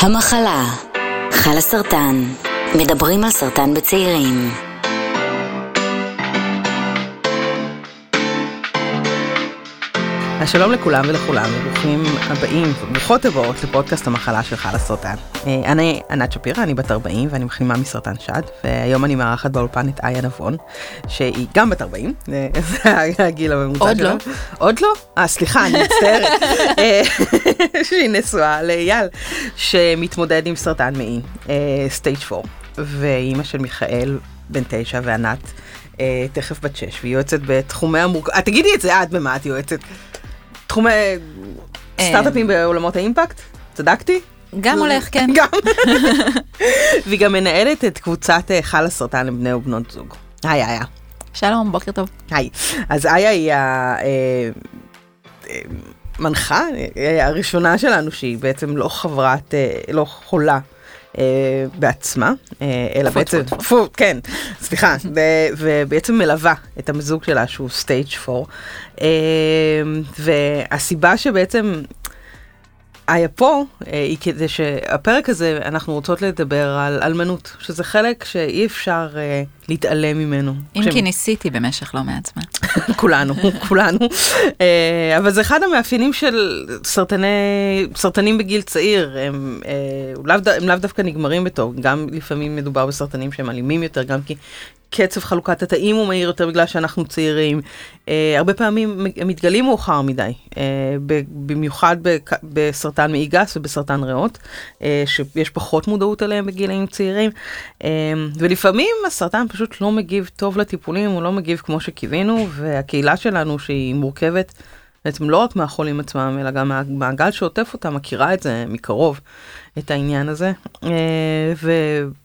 המחלה, חלה סרטן, מדברים על סרטן בצעירים. אז שלום לכולם ולכולם, וברוכים הבאים וברוכות הבאות לפודקאסט המחלה של חלה סרטן. אה, אני ענת שפירא, אני בת 40 ואני מחלימה מסרטן שד, והיום אני מארחת באולפן את איה נבון, שהיא גם בת 40, אה, זה הגיל הממוצע עוד שלה. לא. עוד לא? אה, סליחה, אני מצטערת. אה, שהיא נשואה לאייל, שמתמודד עם סרטן מעי, סטייג' 4, ואימא של מיכאל, בן תשע, וענת. תכף בת שש, והיא יועצת בתחומי המורכב... אה, תגידי את זה את, במה את יועצת? תחומי סטארט-אפים בעולמות האימפקט? צדקתי? גם הולך, כן. גם. והיא גם מנהלת את קבוצת אה, חל הסרטן לבני ובנות זוג. היי איה. שלום, בוקר טוב. היי. אז איה היא המנחה אה, הראשונה שלנו, שהיא בעצם לא חברת, אה, לא חולה. אה, בעצמה, אה, אלא בעצם. טפו, כן, סליחה, ובעצם מלווה את המזוג שלה שהוא סטייג' 4. אה, והסיבה שבעצם איה פה אה, היא כדי שהפרק הזה אנחנו רוצות לדבר על אלמנות, שזה חלק שאי אפשר אה, להתעלם ממנו. אם כי ניסיתי במשך לא מעט זמן. כולנו, כולנו. אה, אבל זה אחד המאפיינים של סרטני, סרטנים בגיל צעיר, הם, אה, לאו הם לאו דווקא נגמרים בתור, גם לפעמים מדובר בסרטנים שהם אלימים יותר, גם כי קצב חלוקת התאים הוא מהיר יותר בגלל שאנחנו צעירים. אה, הרבה פעמים הם מתגלים מאוחר מדי, ב- במיוחד בק- בסרטן מעי גס ובסרטן ריאות, אה, שיש פחות מודעות אליהם בגילאים צעירים. אה, ולפעמים הסרטן פשוט לא מגיב טוב לטיפולים, הוא לא מגיב כמו שקיווינו, והקהילה שלנו שהיא מורכבת בעצם לא רק מהחולים עצמם, אלא גם מהמעגל שעוטף אותם, מכירה את זה מקרוב, את העניין הזה. אה,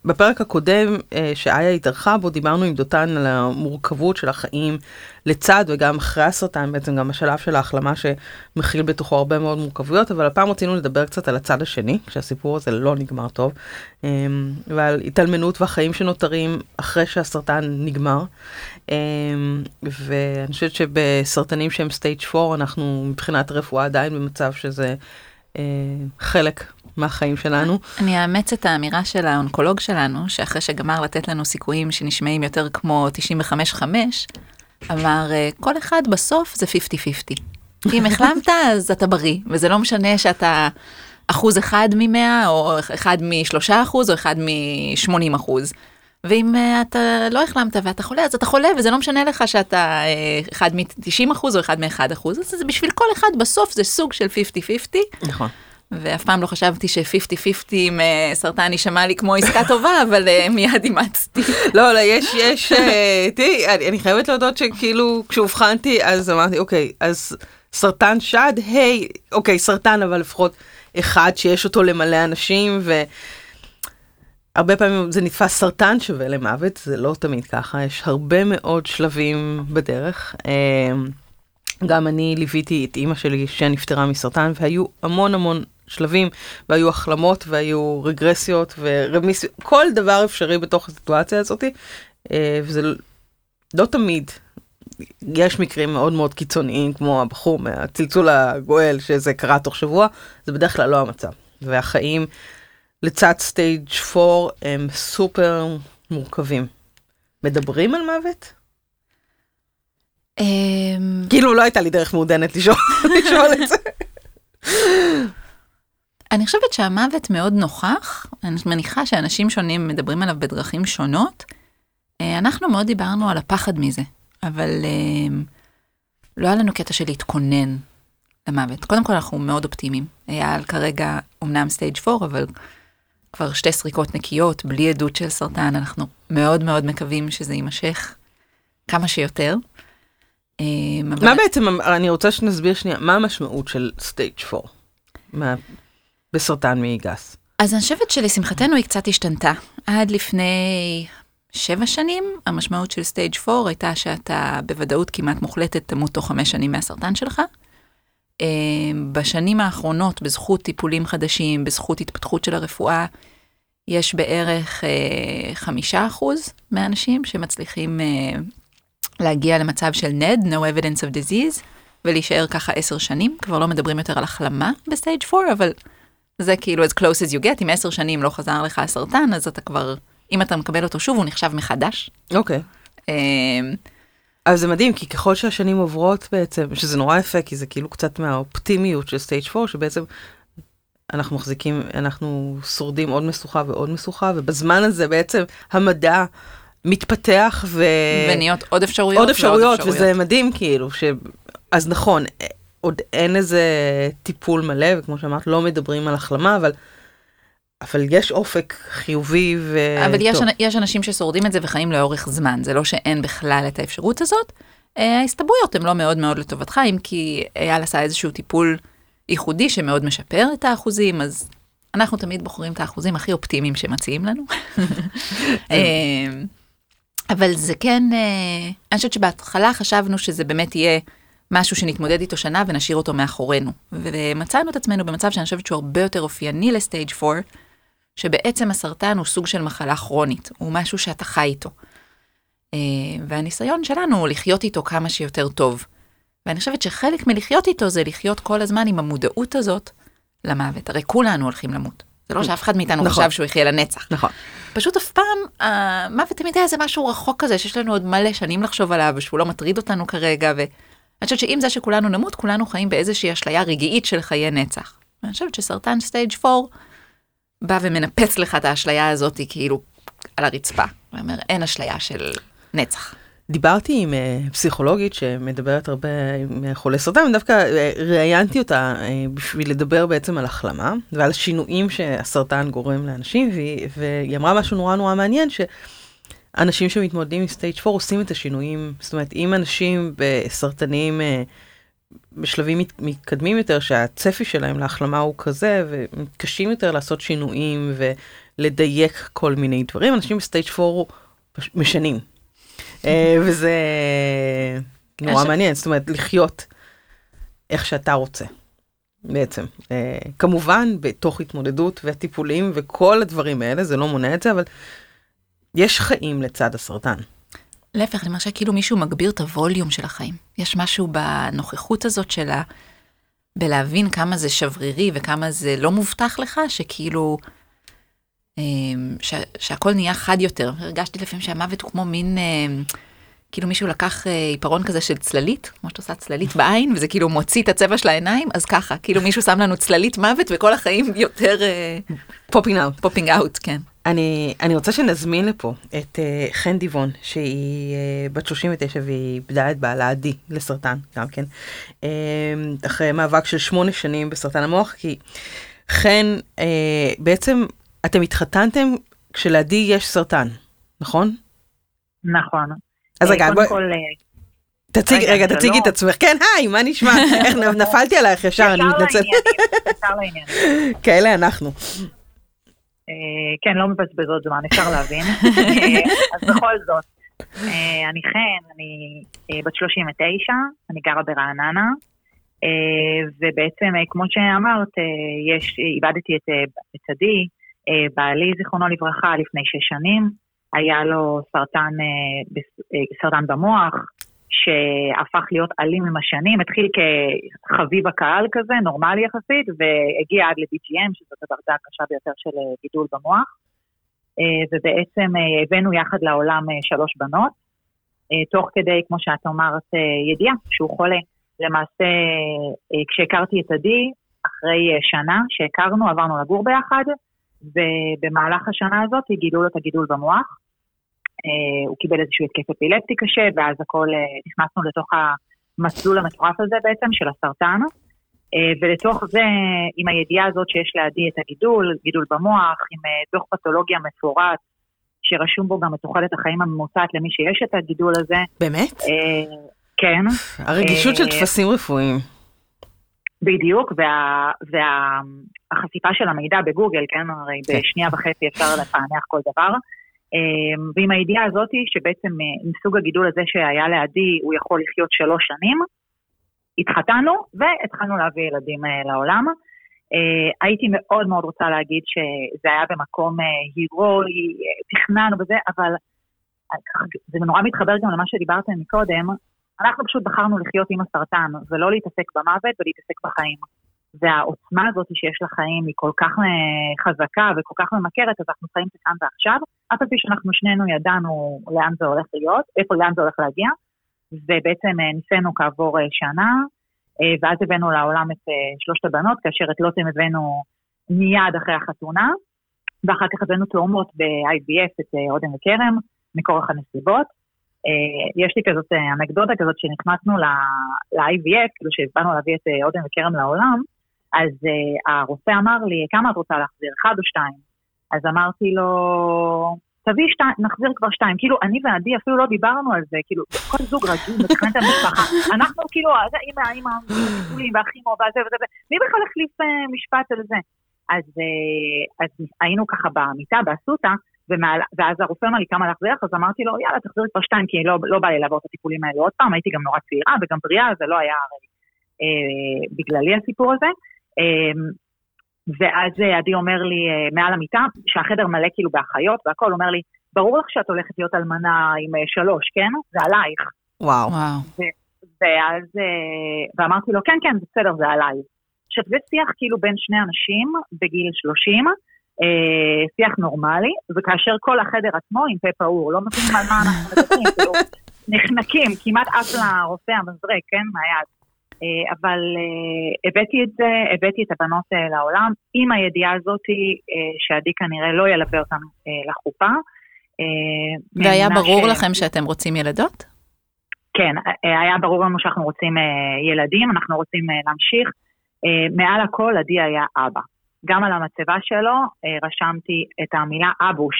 ובפרק הקודם אה, שאיה התארחה בו, דיברנו עם דותן על המורכבות של החיים לצד וגם אחרי הסרטן, בעצם גם השלב של ההחלמה שמכיל בתוכו הרבה מאוד מורכבויות, אבל הפעם רצינו לדבר קצת על הצד השני, כשהסיפור הזה לא נגמר טוב, אה, ועל התאלמנות והחיים שנותרים אחרי שהסרטן נגמר. ואני חושבת שבסרטנים שהם סטייג' 4, אנחנו מבחינת רפואה עדיין במצב שזה חלק מהחיים שלנו. אני אאמץ את האמירה של האונקולוג שלנו, שאחרי שגמר לתת לנו סיכויים שנשמעים יותר כמו 95-5, אמר, "אה, כל אחד בסוף זה 50-50. אם החלמת, אז אתה בריא, וזה לא משנה שאתה אחוז אחד ממאה, או אחד משלושה אחוז, או אחד משמונים אחוז. ואם אה, אתה לא החלמת ואתה חולה, אז אתה חולה, וזה לא משנה לך שאתה אה, אחד מ-90 אחוז או אחד מ-1 אחוז, אז זה בשביל כל אחד בסוף זה סוג של 50-50. נכון. ואף פעם לא חשבתי ש-50-50 עם אה, סרטן יישמע לי כמו עסקה טובה, אבל מיד אימצתי. לא, לא, יש, יש, תראי, אני, אני חייבת להודות שכאילו, כשאובחנתי, אז אמרתי, אוקיי, אז סרטן שד, היי, אוקיי, סרטן, אבל לפחות אחד שיש אותו למלא אנשים, ו... הרבה פעמים זה נתפס סרטן שווה למוות, זה לא תמיד ככה, יש הרבה מאוד שלבים בדרך. אה, גם אני ליוויתי את אימא שלי שנפטרה מסרטן, והיו המון המון שלבים, והיו החלמות, והיו רגרסיות ורמיסיות, כל דבר אפשרי בתוך הסיטואציה הזאת, אה, וזה לא תמיד. יש מקרים מאוד מאוד קיצוניים, כמו הבחור מהצלצול הגואל, שזה קרה תוך שבוע, זה בדרך כלל לא המצב. והחיים לצד סטייג' 4 הם סופר מורכבים. מדברים על מוות? אמ, כאילו לא הייתה לי דרך מעודנת לשאול, את זה. אני חושבת שהמוות מאוד נוכח, אני מניחה שאנשים שונים מדברים עליו בדרכים שונות. אה, אנחנו מאוד דיברנו על הפחד מזה, אבל אמ, לא היה לנו קטע של להתכונן למוות. קודם כל אנחנו מאוד אופטימיים. אייל כרגע אמנם stage 4, אבל כבר שתי סריקות נקיות, בלי עדות של סרטן, אנחנו מאוד מאוד מקווים שזה יימשך כמה שיותר. אמ, אבל- מה בעצם, אני רוצה שנסביר שנייה, מה המשמעות של stage 4 מה- בסרטן מעי גס? אז אני חושבת שלשמחתנו היא קצת השתנתה. עד לפני שבע שנים, המשמעות של stage 4 הייתה שאתה בוודאות כמעט מוחלטת תמות תוך חמש שנים מהסרטן שלך. אה, בשנים האחרונות, בזכות טיפולים חדשים, בזכות התפתחות של הרפואה, יש בערך אה, חמישה אחוז מהאנשים שמצליחים אה, להגיע למצב של NED, No Evidence of Disease, ולהישאר ככה עשר שנים. כבר לא מדברים יותר על החלמה ב stage 4, אבל זה כאילו as close as you get, אם עשר שנים לא חזר לך הסרטן, אז אתה כבר, אם אתה מקבל אותו שוב, הוא נחשב מחדש. אוקיי. אה, אבל זה מדהים, כי ככל שהשנים עוברות בעצם, שזה נורא יפה, כי זה כאילו קצת מהאופטימיות של סטייג' 4, שבעצם אנחנו מחזיקים, אנחנו שורדים עוד משוכה ועוד משוכה, ובזמן הזה בעצם המדע מתפתח ו... ונהיות עוד אפשרויות. עוד ועוד אפשרויות, וזה מדהים כאילו, ש... אז נכון, עוד אין איזה טיפול מלא, וכמו שאמרת, לא מדברים על החלמה, אבל, אבל יש אופק חיובי ו... אבל יש, יש אנשים ששורדים את זה וחיים לאורך זמן, זה לא שאין בכלל את האפשרות הזאת. אה, ההסתברויות הן לא מאוד מאוד לטובתך, אם כי אייל עשה איזשהו טיפול ייחודי שמאוד משפר את האחוזים, אז אנחנו תמיד בוחרים את האחוזים הכי אופטימיים שמציעים לנו. אה, אבל זה כן, אה, אני חושבת שבהתחלה חשבנו שזה באמת יהיה משהו שנתמודד איתו שנה ונשאיר אותו מאחורינו. ומצאנו את עצמנו במצב שאני חושבת שהוא הרבה יותר אופייני לסטייג' 4, שבעצם הסרטן הוא סוג של מחלה כרונית, הוא משהו שאתה חי איתו. אה, והניסיון שלנו הוא לחיות איתו כמה שיותר טוב. ואני חושבת שחלק מלחיות איתו זה לחיות כל הזמן עם המודעות הזאת למוות. הרי כולנו הולכים למות. זה לא שאף אחד מאיתנו נכון. חשב שהוא יחיה לנצח. נכון. פשוט אף פעם, המוות תמיד היה איזה משהו רחוק כזה, שיש לנו עוד מלא שנים לחשוב עליו, ושהוא לא מטריד אותנו כרגע, ואני חושבת שעם זה שכולנו נמות, כולנו חיים באיזושהי אשליה רגעית של חיי נצח. ואני חושבת שסרטן stage 4 בא ומנפץ לך את האשליה הזאת כאילו על הרצפה. ואומר, אין אשליה של נצח. דיברתי עם אה, פסיכולוגית שמדברת הרבה עם אה, חולי סרטן, ודווקא אה, ראיינתי אותה אה, בשביל לדבר בעצם על החלמה ועל השינויים שהסרטן גורם לאנשים, והיא, והיא אמרה משהו נורא נורא מעניין, שאנשים שמתמודדים עם stage 4 עושים את השינויים, זאת אומרת, אם אנשים בסרטנים אה, בשלבים מת- מתקדמים יותר, שהצפי שלהם להחלמה הוא כזה, ומתקשים יותר לעשות שינויים ולדייק כל מיני דברים, אנשים ב stage 4 פש- משנים. אה, וזה נורא מעניין, זאת אומרת, לחיות איך שאתה רוצה, בעצם. אה, כמובן, בתוך התמודדות והטיפולים וכל הדברים האלה, זה לא מונע את זה, אבל יש חיים לצד הסרטן. להפך, אני מרגישה כאילו מישהו מגביר את הווליום של החיים. יש משהו בנוכחות הזאת שלה, בלהבין כמה זה שברירי וכמה זה לא מובטח לך, שכאילו, אמ, ש, שהכל נהיה חד יותר. הרגשתי לפעמים שהמוות הוא כמו מין, אמ, כאילו מישהו לקח אה, עיפרון כזה של צללית, כמו שאת עושה צללית בעין, וזה כאילו מוציא את הצבע של העיניים, אז ככה, כאילו מישהו שם לנו צללית מוות וכל החיים יותר popping out. popping out, כן. אני, אני רוצה שנזמין לפה את uh, חן דיבון, שהיא uh, בת 39 והיא איבדה את בעלה עדי לסרטן גם כן, uh, אחרי מאבק של שמונה שנים בסרטן המוח, כי חן, uh, בעצם אתם התחתנתם כשלעדי יש סרטן, נכון? נכון. אז רגע, בואי, תציג, רגע. תציגי את עצמך. כן, היי, מה נשמע? איך נפלתי עלייך ישר, אני ישר מתנצלת. לעניינים, ישר לעניין. כאלה אנחנו. אה, כן, לא מבזבזות זמן, אפשר להבין. אה, אז בכל זאת, אה, אני חן, אני בת 39, אני גרה ברעננה, ובעצם, כמו שאמרת, יש, איבדתי את, את עדי, בעלי, זיכרונו לברכה, לפני שש שנים, היה לו סרטן, סרטן במוח, שהפך להיות אלים עם השנים, התחיל כחביב הקהל כזה, נורמלי יחסית, והגיע עד ל-BGM, שזאת הדרגה הקשה ביותר של אה, גידול במוח. אה, ובעצם אה, הבאנו יחד לעולם שלוש בנות, תוך כדי, כמו שאת אמרת, ידיעה שהוא חולה. למעשה, כשהכרתי את עדי, אחרי שנה שהכרנו, עברנו לגור ביחד, ובמהלך השנה הזאת גילו לו את הגידול במוח. אה, הוא קיבל איזשהו התקף אפילפטי קשה, ואז הכל, אה, נכנסנו לתוך המסלול המטורף הזה בעצם של הסרטן. אה, ולתוך זה, עם הידיעה הזאת שיש לידי את הגידול, גידול במוח, עם דוח פתולוגיה מפורט, שרשום בו גם את תוחלת החיים הממוצעת למי שיש את הגידול הזה. באמת? כן, הרגישות של טפסים רפואיים. בדיוק, והחשיפה וה, החשיפה של המידע בגוגל, כן, הרי כן. בשנייה וחצי אפשר לפענח כל דבר. אה, ועם הידיעה הזאת, שבעצם אה, עם סוג הגידול הזה שהיה לידי, הוא יכול לחיות שלוש שנים, התחתנו והתחלנו להביא ילדים אה, לעולם. אה, הייתי מאוד מאוד רוצה להגיד שזה היה במקום הירואי, תכננו וזה, אבל זה נורא מתחבר גם למה שדיברתם מקודם. אנחנו פשוט בחרנו לחיות עם הסרטן, ולא להתעסק במוות ולהתעסק בחיים. והעוצמה הזאת שיש לחיים היא כל כך אה, חזקה וכל כך ממכרת, אז אנחנו חיים כאן ועכשיו, אף על פי שאנחנו שנינו ידענו לאן זה הולך להיות, איפה לאן זה הולך להגיע, ובעצם אה, ניסינו כעבור אה, שנה, ואז הבאנו לעולם את שלושת הבנות, כאשר את לוטם הבאנו מיד אחרי החתונה, ואחר כך הבאנו תאומות ב-IVF, את אודם וכרם, מכורח הנסיבות. יש לי כזאת אנקדוטה כזאת שנכנסנו ל-IVF, כאילו שהבאנו להביא את אודם וכרם לעולם, אז uh, הרופא אמר לי, כמה את רוצה להחזיר, אחד או שתיים? אז אמרתי לו, תביא שתיים, נחזיר כבר שתיים. כאילו, אני ועדי אפילו לא דיברנו על זה, כאילו, כל זוג רגיל את המשפחה. אנחנו כאילו, עם האמא, הטיפולים והכימו וזה וזה, מי בכלל החליף uh, משפט על זה? אז, uh, אז היינו ככה במיטה, באסותא, ומעל, ואז הרופא אמר לי כמה להחזיר, אז אמרתי לו, יאללה, תחזיר כבר שתיים, כי לא, לא בא לי לעבור את הטיפולים האלו עוד פעם, הייתי גם נורא צעירה וגם בריאה, זה לא היה הרי אה, בגללי הסיפור הזה. אמ, ואז אה, עדי אומר לי אה, מעל המיטה, שהחדר מלא כאילו באחיות והכל, אומר לי, ברור לך שאת הולכת להיות אלמנה עם אה, שלוש, כן? זה עלייך. וואו. ואז, ואמרתי לו, כן, כן, בסדר, זה עליי. עכשיו, זה שיח כאילו בין שני אנשים בגיל 30, שיח נורמלי, וכאשר כל החדר עצמו עם פה פעור, לא מבינים על מה אנחנו מדברים, כאילו, נחנקים, כמעט עף לרופא המזרק, כן, מהיד. אה, אבל אה, הבאתי את זה, הבאתי את הבנות אה, לעולם, עם הידיעה הזאת שעדי כנראה לא ילווה אותן לחופה. והיה ברור ש... לכם שאתם רוצים ילדות? כן, היה ברור לנו שאנחנו רוצים ילדים, אנחנו רוצים להמשיך. מעל הכל, עדי היה אבא. גם על המצבה שלו רשמתי את המילה אבוש,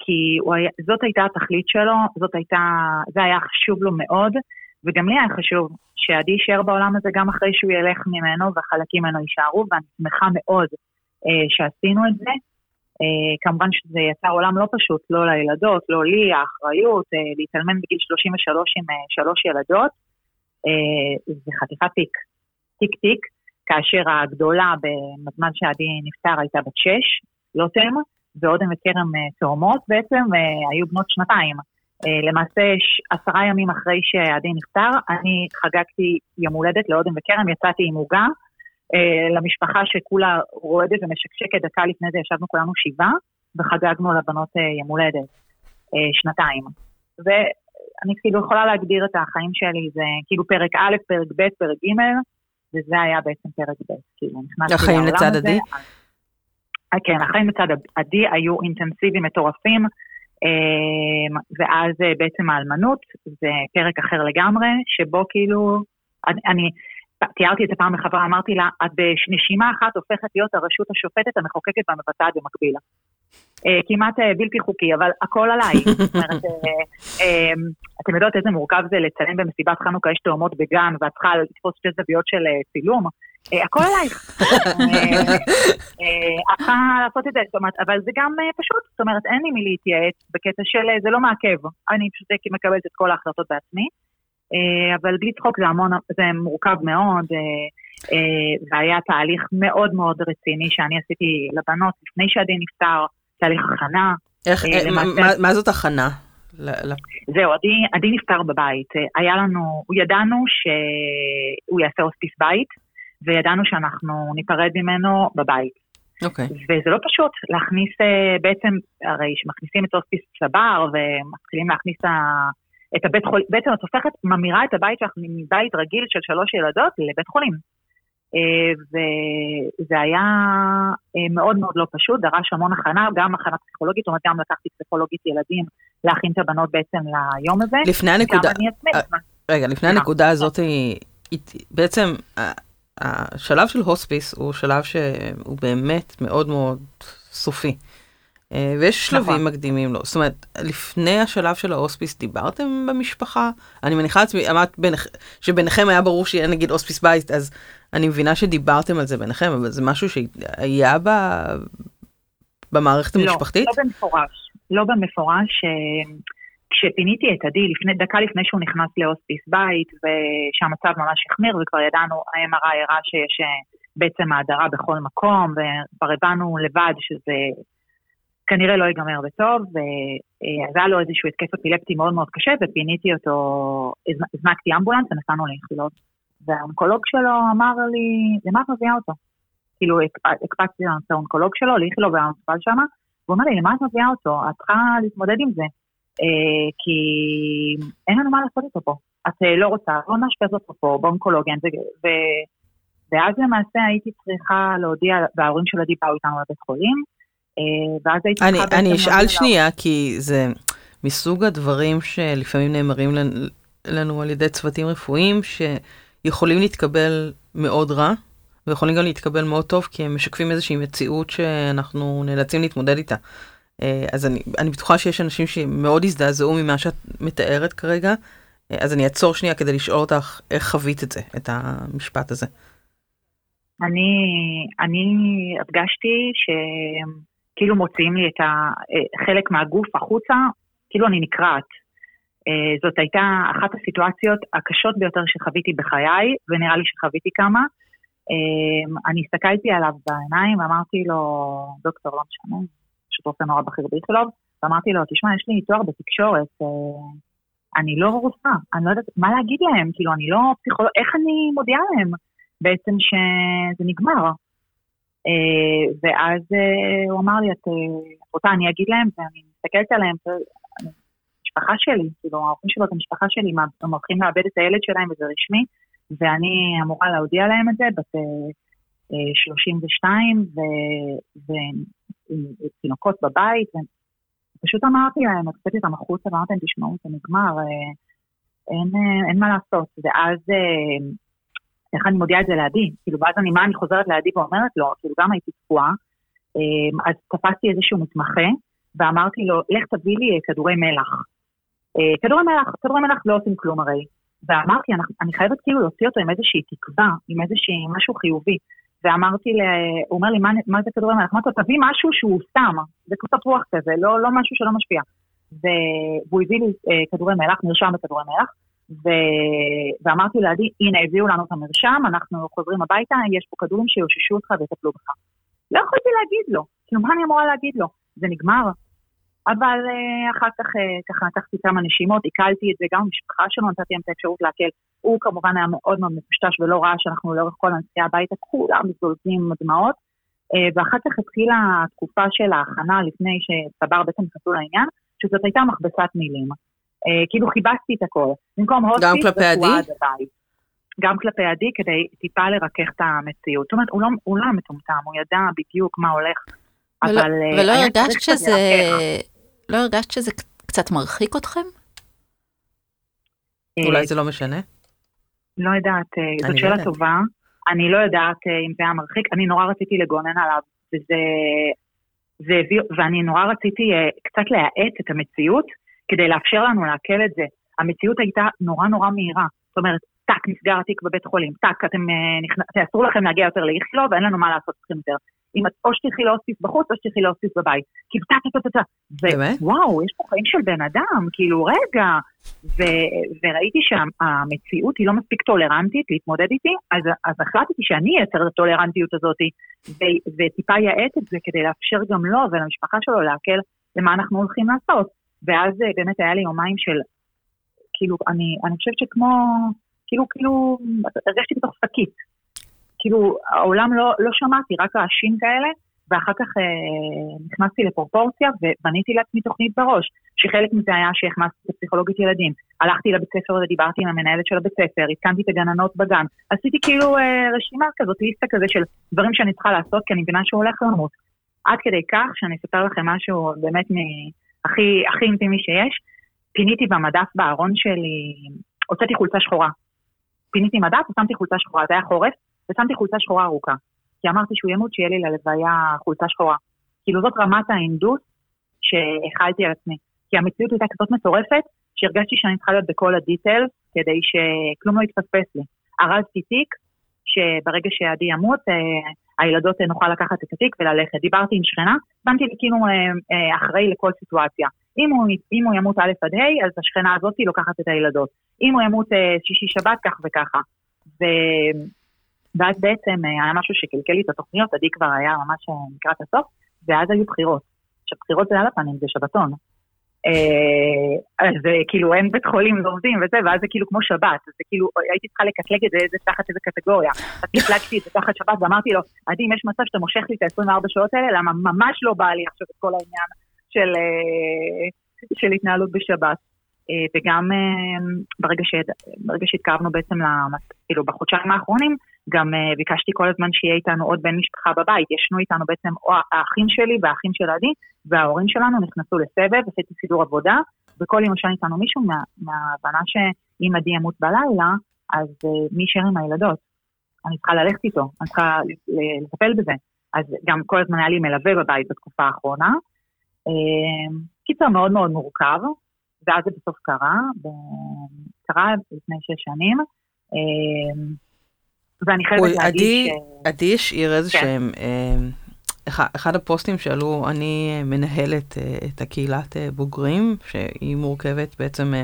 כי היה, זאת הייתה התכלית שלו, זאת הייתה, זה היה חשוב לו מאוד. וגם לי היה חשוב שעדי יישאר בעולם הזה גם אחרי שהוא ילך ממנו והחלקים ממנו יישארו, ואני שמחה מאוד אה, שעשינו את זה. אה, כמובן שזה יצר עולם לא פשוט, לא לילדות, לא לי, האחריות, אה, להתאלמן בגיל 33 עם אה, שלוש ילדות, אה, זה חתיכת תיק, תיק תיק, כאשר הגדולה בזמן שעדי נפטר הייתה בת שש, לא תם, ועודם וכרם אה, תאומות בעצם, אה, היו בנות שנתיים. אה, למעשה עשרה ימים אחרי שעדי נפטר, אני חגגתי יום הולדת לאודם וכרם, יצאתי עם עוגה אה, למשפחה שכולה רועדת ומשקשקת, דקה לפני זה ישבנו כולנו שבעה, וחגגנו לבנות אה, יום הולדת, שנתיים. ואני כאילו יכולה להגדיר את החיים שלי, זה כאילו פרק א', פרק ב', פרק ג', וזה היה בעצם פרק ב', כאילו נכנסתי לעולם הזה. החיים לצד עדי? כן, החיים לצד עדי היו אינטנסיביים, מטורפים. אמ, ואז אה, בעצם האלמנות, זה פרק אחר לגמרי, שבו כאילו, אני, תיארתי את זה פעם לחברה, אמרתי לה, את בנשימה אחת הופכת להיות הרשות השופטת, המחוקקת והמבצעת במקביל. אה, כמעט אה, בלתי חוקי, אבל הכל עליי. זאת אומרת, אמ, אתם יודעות איזה מורכב זה לצלם במסיבת חנוכה, יש תאומות בגן, ואת צריכה לתפוס שתי זוויות של צילום. אה, הכל עלייך. אה, את צריכה לעשות את זה, זאת אומרת, אבל זה גם אה, פשוט, זאת אומרת, אין לי מי להתייעץ בקטע של זה לא מעכב, אני פשוט מקבלת את כל ההחלטות בעצמי, אבל בלי צחוק זה המון, זה מורכב מאוד, זה היה תהליך מאוד מאוד רציני שאני עשיתי לבנות לפני שעדי נפטר, תהליך הכנה. איך, מה זאת הכנה? זהו, עדי נפטר בבית. היה לנו, ידענו שהוא יעשה הוספיס בית, וידענו שאנחנו ניפרד ממנו בבית. אוקיי. Okay. וזה לא פשוט להכניס אה, בעצם, הרי כשמכניסים את הוספיס צבר ומתחילים להכניס את הבית חולים, בעצם את הופכת, ממירה את הבית שלך מבית רגיל של שלוש ילדות לבית חולים. אה, וזה היה אה, מאוד מאוד לא פשוט, דרש המון הכנה, גם הכנה פסיכולוגית, זאת אומרת גם לקחתי פסיכולוגית ילדים להכין את הבנות בעצם ליום הזה. לפני הנקודה, רגע, לפני הנקודה הזאת, בעצם השלב של הוספיס הוא שלב שהוא באמת מאוד מאוד סופי. אה, ויש שלבים נכון. מקדימים לו. זאת אומרת, לפני השלב של ההוספיס דיברתם במשפחה? אני מניחה לעצמי, אמרת בינכ... שביניכם היה ברור שיהיה נגיד הוספיס בית, אז אני מבינה שדיברתם על זה ביניכם, אבל זה משהו שהיה ב... במערכת לא, המשפחתית? לא, לא במפורש. לא במפורש. אה, כשפיניתי את עדי, לפני, דקה לפני שהוא נכנס להוספיס בית, ושהמצב ממש החמיר, וכבר ידענו, ה-MRI הראה שיש אה, בעצם האדרה בכל מקום, וכבר הבנו לבד שזה כנראה לא ייגמר בטוב, ואז היה לו איזשהו התקף אפילפטי מאוד מאוד קשה, ופיניתי אותו, הזנקתי אמבולנס ונסענו לאיכילות. והאונקולוג שלו אמר לי, למה את מביאה אותו? כאילו, הקפצתי לנושא האונקולוג שלו, לאיכילוב היה מטופל שם, והוא אומר לי, למה את מביאה אותו? את צריכה להתמודד עם זה. אה, כי אין לנו מה לעשות איתו פה. את אה, לא רוצה, לא נאשפז אותו פה באונקולוגיה, ו... ואז למעשה הייתי צריכה להודיע, וההורים של עדי באו איתנו לבית חולים, אה, ואז הייתי צריכה... אני, אני אשאל שנייה, כי זה מסוג הדברים שלפעמים נאמרים לנו על ידי צוותים רפואיים, שיכולים להתקבל מאוד רע, ויכולים גם להתקבל מאוד טוב, כי הם משקפים איזושהי מציאות שאנחנו נאלצים להתמודד איתה. אה, אז אני, אני בטוחה שיש אנשים שמאוד הזדעזעו ממה שאת מתארת כרגע, אה, אז אני אעצור שנייה כדי לשאול אותך איך חווית את זה, את המשפט הזה. אני, אני הרגשתי שכאילו מוציאים לי את ה, אה, מהגוף החוצה, כאילו אני נקרעת. זאת הייתה אחת הסיטואציות הקשות ביותר שחוויתי בחיי, ונראה לי שחוויתי כמה. אני הסתכלתי עליו בעיניים ואמרתי לו, דוקטור, לא משנה, רופא נורא בכיר באיכילוב, ואמרתי לו, תשמע, יש לי תואר בתקשורת, אה, אני לא רוצה, אני לא יודעת מה להגיד להם, כאילו, אני לא פסיכולוג, איך אני מודיעה להם בעצם שזה נגמר? אה, ואז אה, הוא אמר לי, את רוצה, אני אגיד להם, ואני מסתכלת עליהם, משפחה שלי, כאילו, ההורים שלו את המשפחה שלי, הם הולכים לאבד את הילד שלהם וזה רשמי, ואני אמורה להודיע להם את זה, בת 32, ו... עם תינוקות בבית, ופשוט אמרתי להם, הוצאתי אותם החוצה ואמרתי להם, תשמעו, זה נגמר, אה, אין, אה, אין מה לעשות. ואז, אה, איך אני מודיעה את זה לעדי? כאילו, ואז אני, מה אני חוזרת לעדי ואומרת לו, כאילו, גם הייתי תקועה, אז תפסתי איזשהו מתמחה, ואמרתי לו, לך תביא לי כדורי מלח. כדורי מלח, כדורי מלח לא עושים כלום הרי. ואמרתי, אני, חייבת כאילו להוציא אותו עם איזושהי תקווה, עם איזושהי משהו חיובי. ואמרתי, לה, הוא אומר לי, מה, מה זה כדורי מלח? אמרתי לו, תביא משהו שהוא סתם, זה קצת רוח כזה, לא, לא משהו שלא משפיע. והוא הביא לי אה, כדורי מלח, מרשם בכדורי מלח, ו... ואמרתי לעדי, הנה, הביאו לנו את המרשם, אנחנו חוזרים הביתה, יש פה כדורים שיוששו אותך ויטפלו בך. לא יכולתי להגיד לו, כאילו, מה אני אמורה להגיד לו? זה נגמר, אבל uh, אחר כך uh, ככה לקחתי כמה נשימות, עיכלתי את זה, גם במשפחה שלו נתתי להם את האפשרות להקל. הוא כמובן היה מאוד מאוד מפושטש ולא ראה שאנחנו לאורך כל הנסיעה הביתה כולם מזולזים עם דמעות. Uh, ואחר כך התחילה התקופה של ההכנה לפני שצבר בעצם נכנסו לעניין, שזאת הייתה מכבסת מילים. כאילו חיבסתי את הכל. במקום הוספיס, גם כלפי עדי? גם כלפי עדי כדי טיפה לרכך את המציאות. זאת אומרת, הוא לא, הוא לא מטומטם, הוא ידע בדיוק מה הולך. ולא, אבל... ולא הרגשת שזה... לא הרגשת שזה קצת מרחיק אתכם? אולי זה לא משנה? לא יודעת, אה, זאת שאלה טובה. אני לא יודעת אה, אם זה היה מרחיק, אני נורא רציתי לגונן עליו, וזה... זה הביא, ואני נורא רציתי אה, קצת להאט את המציאות, כדי לאפשר לנו לעכל את זה. המציאות הייתה נורא נורא מהירה. זאת אומרת, טאק, נסגר התיק בבית חולים, טאק, אתם, אסור לכם להגיע יותר לאיכילוב, ואין לנו מה לעשות צריכים יותר. אם את או שתלכי להוסיף בחוץ או שתלכי להוסיף בבית. כאילו, טה טה טה טה. ווואו, יש פה חיים של בן אדם, כאילו, רגע. ו- וראיתי שהמציאות היא לא מספיק טולרנטית להתמודד איתי, אז, אז החלטתי שאני אייצר את הטולרנטיות הזאת, ו- וטיפה יעט את זה כדי לאפשר גם לו ולמשפחה שלו להקל למה אנחנו הולכים לעשות. ואז אה, באמת היה לי יומיים של, כאילו, אני, אני חושבת שכמו, כאילו, כאילו, הרגשתי בתוך שקית. כאילו, העולם לא, לא שמעתי, רק רעשים כאלה, ואחר כך אה, נכנסתי לפרופורציה ובניתי לעצמי תוכנית בראש, שחלק מזה היה שהכנסתי את פסיכולוגית ילדים. הלכתי לבית ספר ודיברתי עם המנהלת של הבית ספר, עדכנתי את הגננות בגן. עשיתי כאילו אה, רשימה כזאת, ליסטה כזה של דברים שאני צריכה לעשות, כי אני מבינה שהוא הולך למות. עד כדי כך שאני אספר לכם משהו באמת הכי, הכי אינטימי שיש. פיניתי במדף בארון שלי, הוצאתי חולצה שחורה. פיניתי מדף ושמתי חולצה שחורה, זה היה חורף, ושמתי חולצה שחורה ארוכה. כי אמרתי שהוא ימות, שיהיה לי ללוויה חולצה שחורה. כאילו זאת רמת ההינדוס שהכלתי על עצמי. כי המציאות הייתה כזאת מטורפת, שהרגשתי שאני צריכה להיות בכל הדיטל, כדי שכלום לא יתפספס לי. ארזתי תיק, שברגע שעדי ימות, אה, הילדות אה, נוכל לקחת את התיק וללכת. דיברתי עם שכנה, שמתי כאילו אה, אחראי לכל סיטואציה. אם הוא, אם הוא ימות א' עד ה', אז השכנה הזאת לוקחת את הילדות. אם הוא ימות שישי שבת, כך וככה. ו... ואז בעצם אה, היה משהו שקלקל לי את התוכניות, עדי כבר היה ממש אה, לקראת הסוף, ואז היו בחירות. עכשיו, בחירות זה על הפנים, זה שבתון. אה, אז כאילו אין בית חולים ועובדים וזה, ואז זה כאילו כמו שבת, זה כאילו, הייתי צריכה לקטלג את זה תחת איזה קטגוריה. אז קטלגתי את זה תחת שבת ואמרתי לו, עדי, אם יש מצב שאתה מושך לי את ה-24 שעות האלה, למה ממש לא בא לי עכשיו את כל העניין של, של התנהלות בשבת. וגם ברגע, ש, ברגע שהתקרבנו בעצם, כאילו בחודשיים האחרונים, גם ביקשתי כל הזמן שיהיה איתנו עוד בן משפחה בבית. ישנו איתנו בעצם האחים שלי והאחים של עדי, וההורים שלנו נכנסו לסבב, עשיתי סידור עבודה, וכל יום ישן איתנו מישהו מה, מההבנה שאם עדי ימות בלילה, אז מי יישאר עם הילדות? אני צריכה ללכת איתו, אני צריכה לטפל בזה. אז גם כל הזמן היה לי מלווה בבית בתקופה האחרונה. קיצר מאוד מאוד מורכב, ואז זה בסוף קרה, קרה לפני שש שנים. ואני חייבת להגיד ש... עדי השאיר איזה כן. שהם, אחד הפוסטים שעלו, אני מנהלת את הקהילת בוגרים, שהיא מורכבת בעצם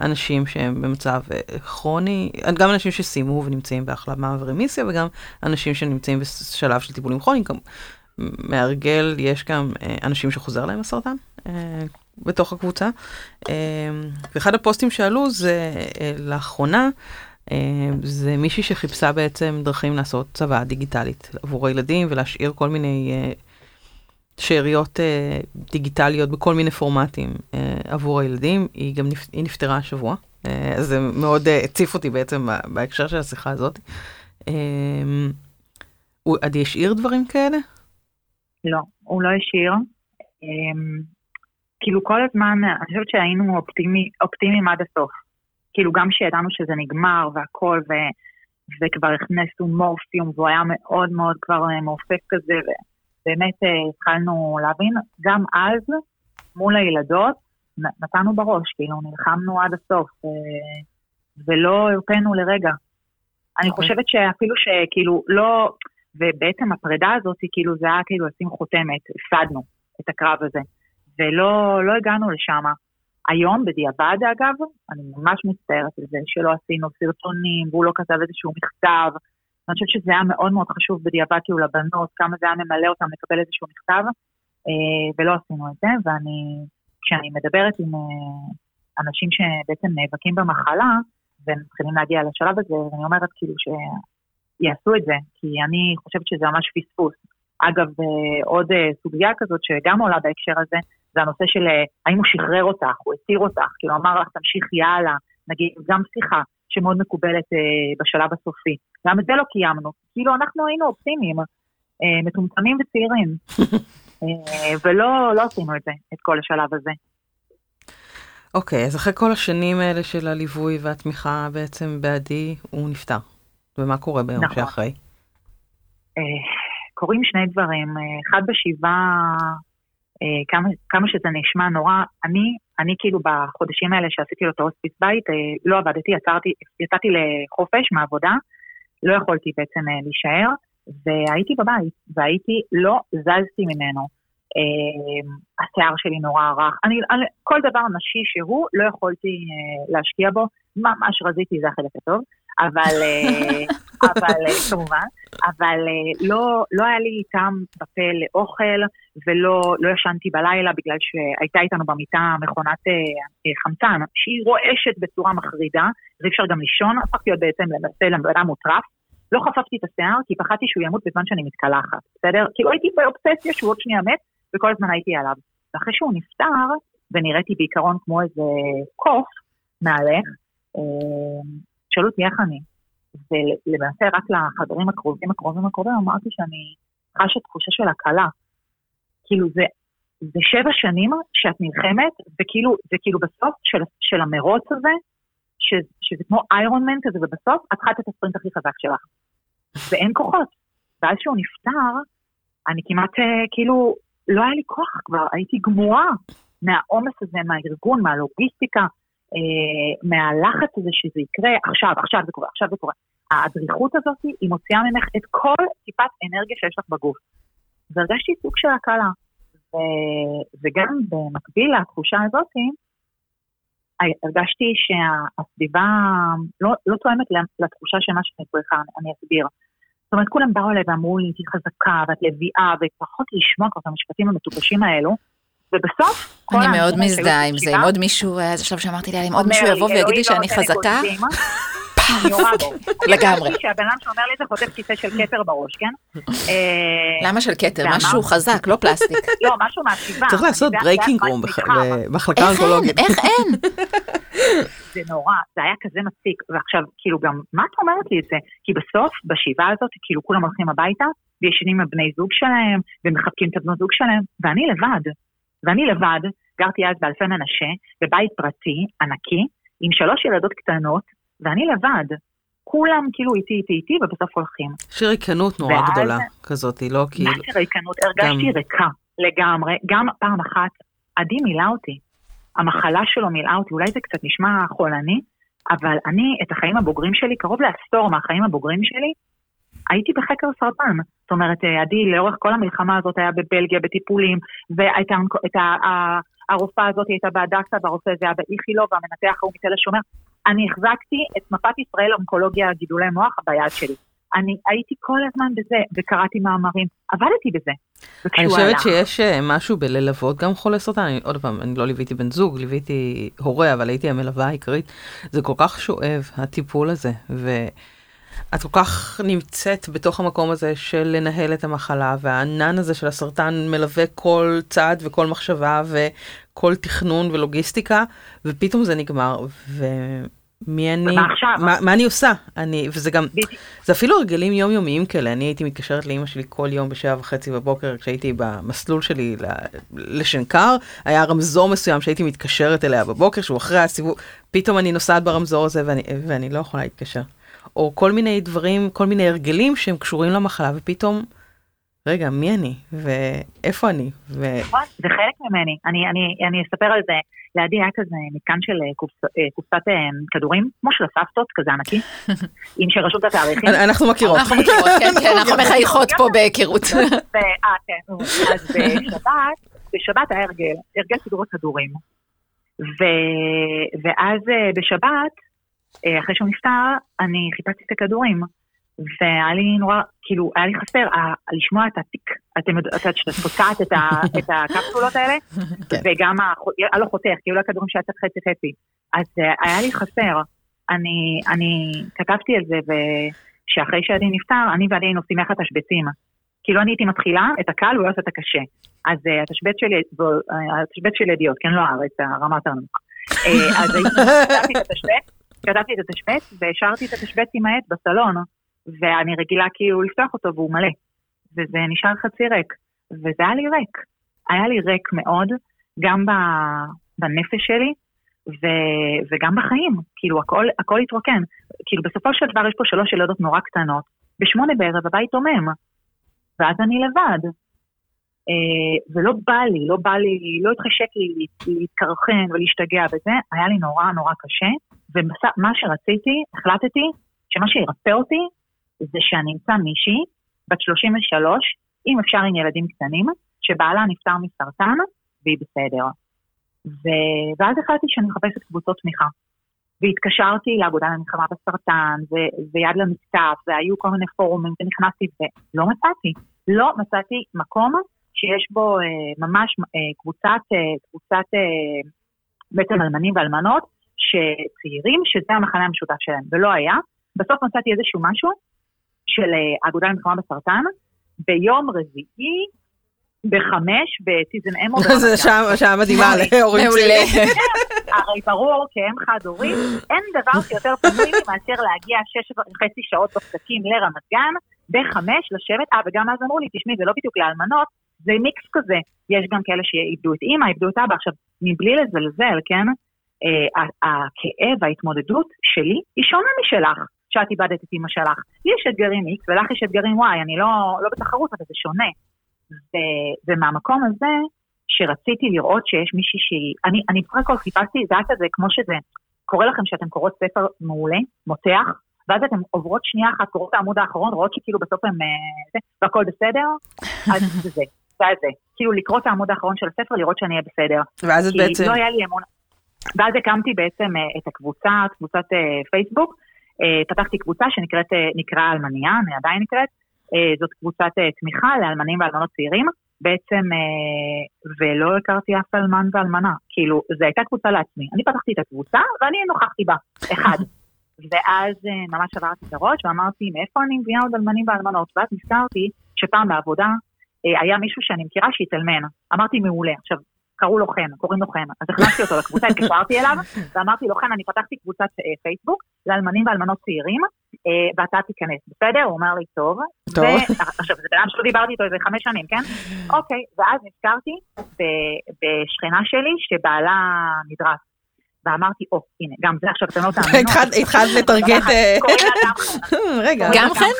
אנשים שהם במצב כרוני, גם אנשים שסיימו ונמצאים בהחלמה ורמיסיה, וגם אנשים שנמצאים בשלב של טיפולים כרוניים. מהרגל יש גם אנשים שחוזר להם הסרטן בתוך הקבוצה. ואחד הפוסטים שעלו זה לאחרונה, זה מישהי שחיפשה בעצם דרכים לעשות צבא דיגיטלית עבור הילדים ולהשאיר כל מיני שאריות דיגיטליות בכל מיני פורמטים עבור הילדים. היא גם היא נפטרה השבוע, אז זה מאוד הציף אותי בעצם בהקשר של השיחה הזאת. עדי השאיר דברים כאלה? לא, הוא לא השאיר. כאילו כל הזמן, אני חושבת שהיינו אופטימי, אופטימיים עד הסוף. כאילו גם כשידענו שזה נגמר והכל, ו, וכבר הכנסו מורפיום, והוא היה מאוד מאוד כבר מעופף כזה, ובאמת אה, התחלנו להבין, גם אז, מול הילדות, נתנו בראש, כאילו נלחמנו עד הסוף, אה, ולא הרפאנו לרגע. אני אוקיי. חושבת שאפילו שכאילו לא, ובעצם הפרידה הזאת, כאילו זה היה כאילו לשים חותמת, הפסדנו את הקרב הזה. ולא לא הגענו לשם. היום, בדיעבד אגב, אני ממש מצטערת על זה שלא עשינו סרטונים והוא לא כתב איזשהו מכתב. אני חושבת שזה היה מאוד מאוד חשוב בדיעבד כאילו לבנות, כמה זה היה ממלא אותם לקבל איזשהו מכתב, אה, ולא עשינו את זה, ואני, כשאני מדברת עם אה, אנשים שבעצם נאבקים במחלה, והם מתחילים להגיע לשלב הזה, אני אומרת כאילו שיעשו את זה, כי אני חושבת שזה ממש פספוס. אגב, אה, עוד סוגיה כזאת שגם עולה בהקשר הזה, זה הנושא של אה, האם הוא שחרר אותך, הוא התיר אותך, כאילו אמר לך תמשיכי הלאה, נגיד גם שיחה שמאוד מקובלת אה, בשלב הסופי. גם את זה לא קיימנו, כאילו אנחנו היינו אופטימיים, אה, מטומטמים וצעירים, אה, ולא לא עשינו את זה, את כל השלב הזה. אוקיי, okay, אז אחרי כל השנים האלה של הליווי והתמיכה בעצם בעדי, הוא נפטר. ומה קורה ביום נכון. שאחרי? אה, קורים שני דברים. אה, אחד בשבעה כמה, כמה שזה נשמע נורא, אני, אני כאילו בחודשים האלה שעשיתי לו את ההוספיס בית, אה, לא עבדתי, יצרתי, יצאתי לחופש מהעבודה, לא יכולתי בעצם אה, להישאר, והייתי בבית, והייתי, לא זזתי ממנו. השיער שלי נורא רך, אני, אני, כל דבר נשי שהוא, לא יכולתי להשקיע בו, ממש רזיתי, זה החלק הטוב, אבל, אבל כמובן, אבל לא, לא היה לי טעם בפה לאוכל, ולא לא ישנתי בלילה בגלל שהייתה איתנו במיטה מכונת אה, אה, חמצן, שהיא רועשת בצורה מחרידה, ואי אפשר גם לישון, הפכתי להיות בעצם למעשה לבן מוטרף. לא חפפתי את השיער, כי פחדתי שהוא ימות בזמן שאני מתקלחת, בסדר? כאילו הייתי באובססיה שהוא עוד שנייה מת, וכל הזמן הייתי עליו. ואחרי שהוא נפטר, ונראיתי בעיקרון כמו איזה קוף מעליך, שאלו אותי איך אני. ולמעשה רק לחברים הקרובים הקרובים הקרובים אמרתי שאני חשה תחושה של הקלה. כאילו זה, זה שבע שנים שאת נלחמת, וכאילו, זה כאילו בסוף של, של המרוץ הזה, ש, שזה כמו איירון מן כזה, ובסוף את חדת את הספרינט הכי חזק שלך. ואין כוחות. ואז שהוא נפטר, אני כמעט אה, כאילו, לא היה לי כוח כבר, הייתי גמורה מהעומס הזה, מהארגון, מהלוגיסטיקה, מהלחץ הזה שזה יקרה, עכשיו, עכשיו זה קורה, עכשיו זה קורה. הדריכות הזאת, היא מוציאה ממך את כל טיפת אנרגיה שיש לך בגוף. והרגשתי סוג של הקלה. ו... וגם במקביל לתחושה הזאת, הרגשתי שהסביבה לא, לא תואמת לתחושה של מה שאני צריכה, אני אסביר. זאת אומרת, כולם באו אליי ואמרו לי, תהיי חזקה ואת לביאה, ופחות לשמוע כבר את המשפטים המטופשים האלו, ובסוף, כל אני מאוד מזדהה עם זה, אם עוד מישהו, היה איזה שלב שאמרתי לה, אם עוד מישהו לי, יבוא ויגיד לי "אלוהים שאני לא חזקה, לקולטים", אני יורה בו. לגמרי. שהבן אדם שאומר לי את זה חוטף כיסא של כתר בראש, כן? אה, למה של כתר? משהו חזק, לא פלסטיק. לא, משהו מהשבעה. צריך לעשות breaking room במחלקה? האונקולוגית. איך אין? זה נורא, זה היה כזה מציק. ועכשיו, כאילו גם, מה את אומרת לי את זה? כי בסוף, בשבעה הזאת, כאילו כולם הולכים הביתה, וישנים עם בני זוג שלהם, ומחבקים את הבנות זוג שלהם, ואני לבד. ואני לבד, גרתי אז באלפי מנשה, בבית פרטי, ענקי, עם שלוש ילדות קטנות, ואני לבד. כולם כאילו איתי איתי איתי, ובסוף הולכים. יש ריקנות נורא ואז- גדולה כזאת, היא לא כאילו... מה זה ריקנות? הרגשתי גם- ריקה לגמרי. גם פעם אחת, עדי מילא אותי. המחלה שלו מילאה אותי, אולי זה קצת נשמע חולני, אבל אני, את החיים הבוגרים שלי, קרוב לעשור מהחיים הבוגרים שלי, הייתי בחקר סרטן. זאת אומרת, אה, עדי לאורך כל המלחמה הזאת היה בבלגיה בטיפולים, והייתה את ה- ה- הרופאה הזאת הייתה בהדסה, והרופא הזה היה באיכילוב, והמנתח ההוא מתל השומר. אני החזקתי את מפת ישראל אונקולוגיה גידולי מוח ביד שלי. אני הייתי כל הזמן בזה, וקראתי מאמרים, עבדתי בזה. אני חושבת הלך- שיש אה, משהו בללוות גם חולי סרטן, אני, עוד פעם, אני לא ליוויתי בן זוג, ליוויתי הורה, אבל הייתי המלווה העיקרית. זה כל כך שואב, הטיפול הזה, ואת כל כך נמצאת בתוך המקום הזה של לנהל את המחלה, והענן הזה של הסרטן מלווה כל צעד וכל מחשבה וכל תכנון ולוגיסטיקה, ופתאום זה נגמר, ומי אני, ומה עכשיו? מה, מה אני עושה, אני, וזה גם. זה אפילו הרגלים יומיומיים כאלה, אני הייתי מתקשרת לאימא שלי כל יום בשבע וחצי בבוקר כשהייתי במסלול שלי לשנקר, היה רמזור מסוים שהייתי מתקשרת אליה בבוקר, שהוא אחרי הסיבוב, פתאום אני נוסעת ברמזור הזה ואני, ואני לא יכולה להתקשר. או כל מיני דברים, כל מיני הרגלים שהם קשורים למחלה, ופתאום, רגע, מי אני? ואיפה אני? ו... נכון, זה חלק ממני. אני, אני, אני אספר על זה. לידי היה כזה מתקן של אה, קופס, אה, קופסת אה, כדורים, כמו של הסבתות, כזה ענקי, עם של רשות התאריכים. אנחנו מכירות. אנחנו מכירות, כן, כן, אנחנו מחייכות פה בהיכרות. אה, כן. אז בשבת, בשבת היה הרגל, הרגל סידור הכדורים. ואז בשבת, אחרי שהוא נפטר, אני חיפשתי את הכדורים. והיה לי נורא, כאילו, היה לי חסר אה, לשמוע את הטיק, אתם יודעת שאת פוצעת את הקפסולות האלה, כן. וגם, לו חותך, כאילו הכדורים שהיה צריך חצי חצי. אז אה, היה לי חסר. אני, כתבתי על זה, ושאחרי שעדי נפטר, אני ועדי היינו עושים יחד תשבצים. כאילו אני הייתי מתחילה את הקל, הוא היה עושה את הקשה. אז התשבץ שלי, אה, התשבץ של ידיעות, כן, לא הארץ, הרמה יותר נמוכה. אה, אז הייתי- את התשבץ, כתבתי את התשבץ, והשארתי את התשבץ עם העט בסלון, ואני רגילה כאילו לפתוח אותו והוא מלא. וזה נשאר חצי ריק. וזה היה לי ריק. היה לי ריק מאוד, גם בנפש שלי, ו- וגם בחיים. כאילו, הכל, הכל התרוקן. כאילו, בסופו של דבר יש פה שלוש ילדות נורא קטנות. בשמונה בערב הבית דומם, ואז אני לבד. אה, ולא בא לי, לא בא לי, לא התחשק לי להת- להתקרחן ולהשתגע בזה, היה לי נורא נורא קשה, ומה שרציתי, החלטתי שמה שירפא אותי זה שאני אמצא מישהי, בת 33, אם אפשר עם ילדים קטנים, שבעלה נפטר מסרטן, והיא בסדר. ו... ואז החלטתי שאני מחפשת קבוצות תמיכה. והתקשרתי לאגודה למלחמה בסרטן, ו... ויד למכתב, והיו כל מיני פורומים, ונכנסתי, ולא מצאתי. לא מצאתי מקום שיש בו אה, ממש אה, קבוצת, אה, קבוצת אה, בעצם אלמנים ואלמנות, שצעירים, שזה המחנה המשותף שלהם, ולא היה. בסוף מצאתי איזשהו משהו של אה, האגודה למלחמה בסרטן, ביום רביעי, בחמש, בסיזן אמו. זה שעה- מדהימה להורים. צעירים. הרי ברור, כאם חד-הורית, אין דבר שיותר פנוי מאשר להגיע שש וחצי שעות בפקקים לרמת גן, בחמש לשבת, אה, וגם אז אמרו לי, תשמעי, זה לא בדיוק לאלמנות, זה מיקס כזה. יש גם כאלה שאיבדו את אימא, איבדו את אבא. עכשיו, מבלי לזלזל, כן? אה, הכאב, ההתמודדות שלי, היא שונה משלך, שאת איבדת את אימא שלך. לי יש אתגרים X ולך יש אתגרים Y, אני לא, לא בתחרות, אבל זה שונה. ו, ומהמקום הזה, שרציתי לראות שיש מישהי שהיא... אני, אני בסך הכל חיפשתי, זה היה כזה כמו שזה קורה לכם שאתם קוראות ספר מעולה, מותח, ואז אתן עוברות שנייה אחת, קוראות את העמוד האחרון, רואות שכאילו בסוף הם... אה, והכל בסדר, אז זה זה, זה היה זה. כאילו לקרוא את העמוד האחרון של הספר, לראות שאני אהיה בסדר. ואז את כי בעצם, לא היה לי אמון. ואז הקמתי בעצם אה, את הקבוצה, קבוצת אה, פייסבוק, אה, פתחתי קבוצה שנקראת נקרא אלמניה, אני עדיין נקראת, זאת קבוצת תמיכה לאלמנים ואלמנות צעירים, בעצם, ולא הכרתי אף אלמן ואלמנה. כאילו, זו הייתה קבוצה לעצמי. אני פתחתי את הקבוצה ואני נוכחתי בה, אחד. ואז ממש עברתי את הראש ואמרתי, מאיפה אני מביאה עוד אלמנים ואלמנות? ואז נזכרתי שפעם בעבודה היה מישהו שאני מכירה שהתאלמן. אמרתי, מעולה. עכשיו, קראו לו חן, קוראים לו חן. אז הכנסתי אותו לקבוצה, התקשרתי אליו, ואמרתי לו, חן, אני פתחתי קבוצת אה, פייסבוק לאלמנים ואלמנות צעירים, אה, ואתה תיכנס, בסדר? הוא אומר לי, טוב. טוב. עכשיו, זה בן אדם שלא דיברתי איתו איזה חמש שנים, כן? אוקיי, ואז נזכרתי בשכנה שלי שבעלה נדרס. ואמרתי, או, הנה, גם זה עכשיו אתם לא תאמינו. התחלת- לטרגט... אה. רגע, גם חן?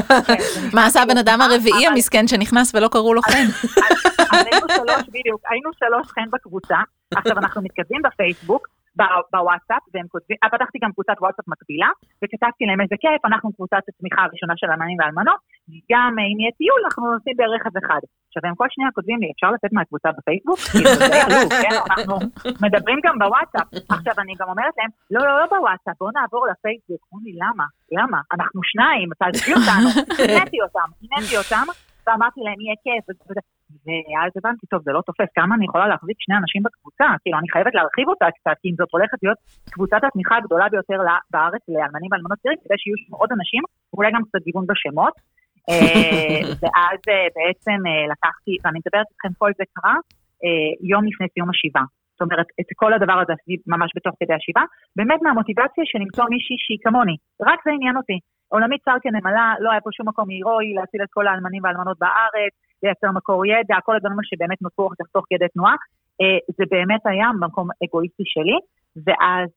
מה עשה הבן אדם הרביעי המסכן שנכנס ולא קראו לו חן? היינו שלוש, בדיוק, היינו שלוש חן בקבוצה, עכשיו אנחנו מתכתבים בפייסבוק, בוואטסאפ, והם כותבים, אה, פתחתי גם קבוצת וואטסאפ מקבילה, וכתבתי להם איזה כיף, אנחנו קבוצת התמיכה הראשונה של אלמנים ואלמנות, גם אה, אם יהיה טיול, אנחנו נוסעים ברכב אחד. עכשיו, הם כל שנייה כותבים לי, אפשר לצאת מהקבוצה בפייסבוק? כאילו, זה עלוב, כן? אנחנו מדברים גם בוואטסאפ. עכשיו, אני גם אומרת להם, לא, לא, לא בוואטסאפ, בואו נעבור לפייסבוק. אומרים לי, למה? למה? אנחנו שניים, תעזבי אותנו. עיניתי אותם, עיניתי אותם, ואמרתי להם, יהיה כיף. ואז הבנתי, טוב, זה לא תופס, כמה אני יכולה להחזיק שני אנשים בקבוצה? כאילו, אני חייבת להרחיב אותה קצת, כי אם זאת הולכת להיות קבוצת התמיכה הגדולה ביותר בארץ לאלמנים ואלמנות צעירים, כדי שיהיו עוד אנשים, ואולי גם קצת גיוון בשמות. אה, ואז אה, בעצם אה, לקחתי, ואני מדברת איתכם, כל זה קרה יום לפני סיום השבעה. זאת אומרת, את כל הדבר הזה עשיתי ממש בתוך כדי השבעה, באמת מהמוטיבציה של למצוא מישהי שהיא כמוני. רק זה עניין אותי. עולמית צר כנמלה, לא היה פה שום מקום הירואי להציל את כל האלמנים והאלמנות בארץ, לייצר מקור ידע, כל הדברים שבאמת נוצרו אחר כך תוך כדי תנועה. זה באמת היה במקום אגואיסטי שלי, ואז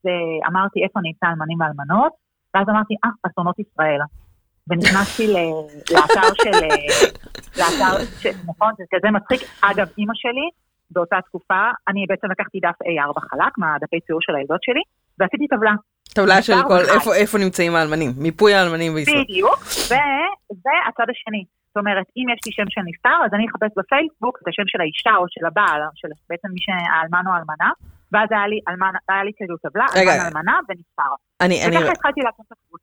אמרתי איפה נמצא אלמנים ואלמנות, ואז אמרתי, אה, אסונות ישראל. ונכנסתי לאתר של, אה, לאתר, ש- נכון, זה כזה מצחיק. אגב, אימא שלי, באותה תקופה, אני בעצם לקחתי דף A4 חלק מהדפי ציור של הילדות שלי, ועשיתי טבלה. טבלה של כל. איפה- איפה נמצאים האלמנים, מיפוי האלמנים בישראל. בדיוק, ו- והצד השני. זאת אומרת, אם יש לי שם של נפטר, אז אני אחפש בפייסבוק את השם של האישה או של הבעל, של בעצם מי שהאלמן או האלמנה, ואז היה לי, היה לי כאילו טבלה, רגע. אלמן אלמנה ונפטר. אני, אני.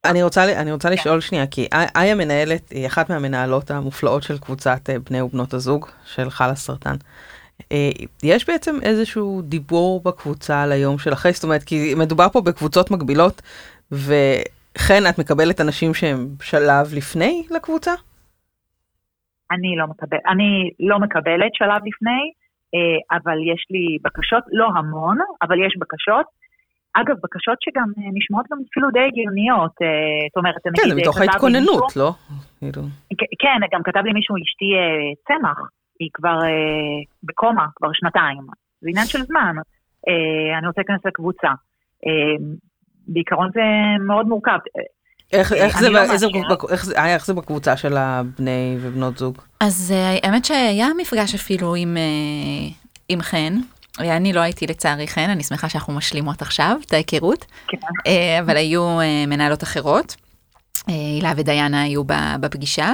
אני רוצה, אני רוצה לשאול שנייה, כי אי- איה מנהלת, היא אחת מהמנהלות המופלאות של קבוצת אה, בני ובנות הזוג של חלה סרטן. אה, יש בעצם איזשהו דיבור בקבוצה על היום של אחרי, זאת אומרת, כי מדובר פה בקבוצות מקבילות, וכן את מקבלת אנשים שהם שלב לפני לקבוצה? אני לא מקבל, אני לא מקבלת שלב לפני, אבל יש לי בקשות, לא המון, אבל יש בקשות. אגב, בקשות שגם אה, נשמעות גם אפילו די הגיוניות, אה, זאת אומרת, כן, זה מתוך ההתכוננות, לא? כאילו, כן, גם כתב לי מישהו, אשתי אה, צמח, היא כבר אה, בקומה, כבר שנתיים. זה עניין של זמן. אה, אני רוצה להיכנס לקבוצה. אה, בעיקרון זה מאוד מורכב. איך, זה, לא איזה, מאשרת. איך, זה, איה, איך זה בקבוצה של הבני ובנות זוג? אז אה, האמת שהיה מפגש אפילו עם, אה, עם חן. אה, אני לא הייתי לצערי חן, אני שמחה שאנחנו משלימות עכשיו את ההיכרות, כן. אבל היו מנהלות אחרות. הילה ודיינה היו ב- בפגישה,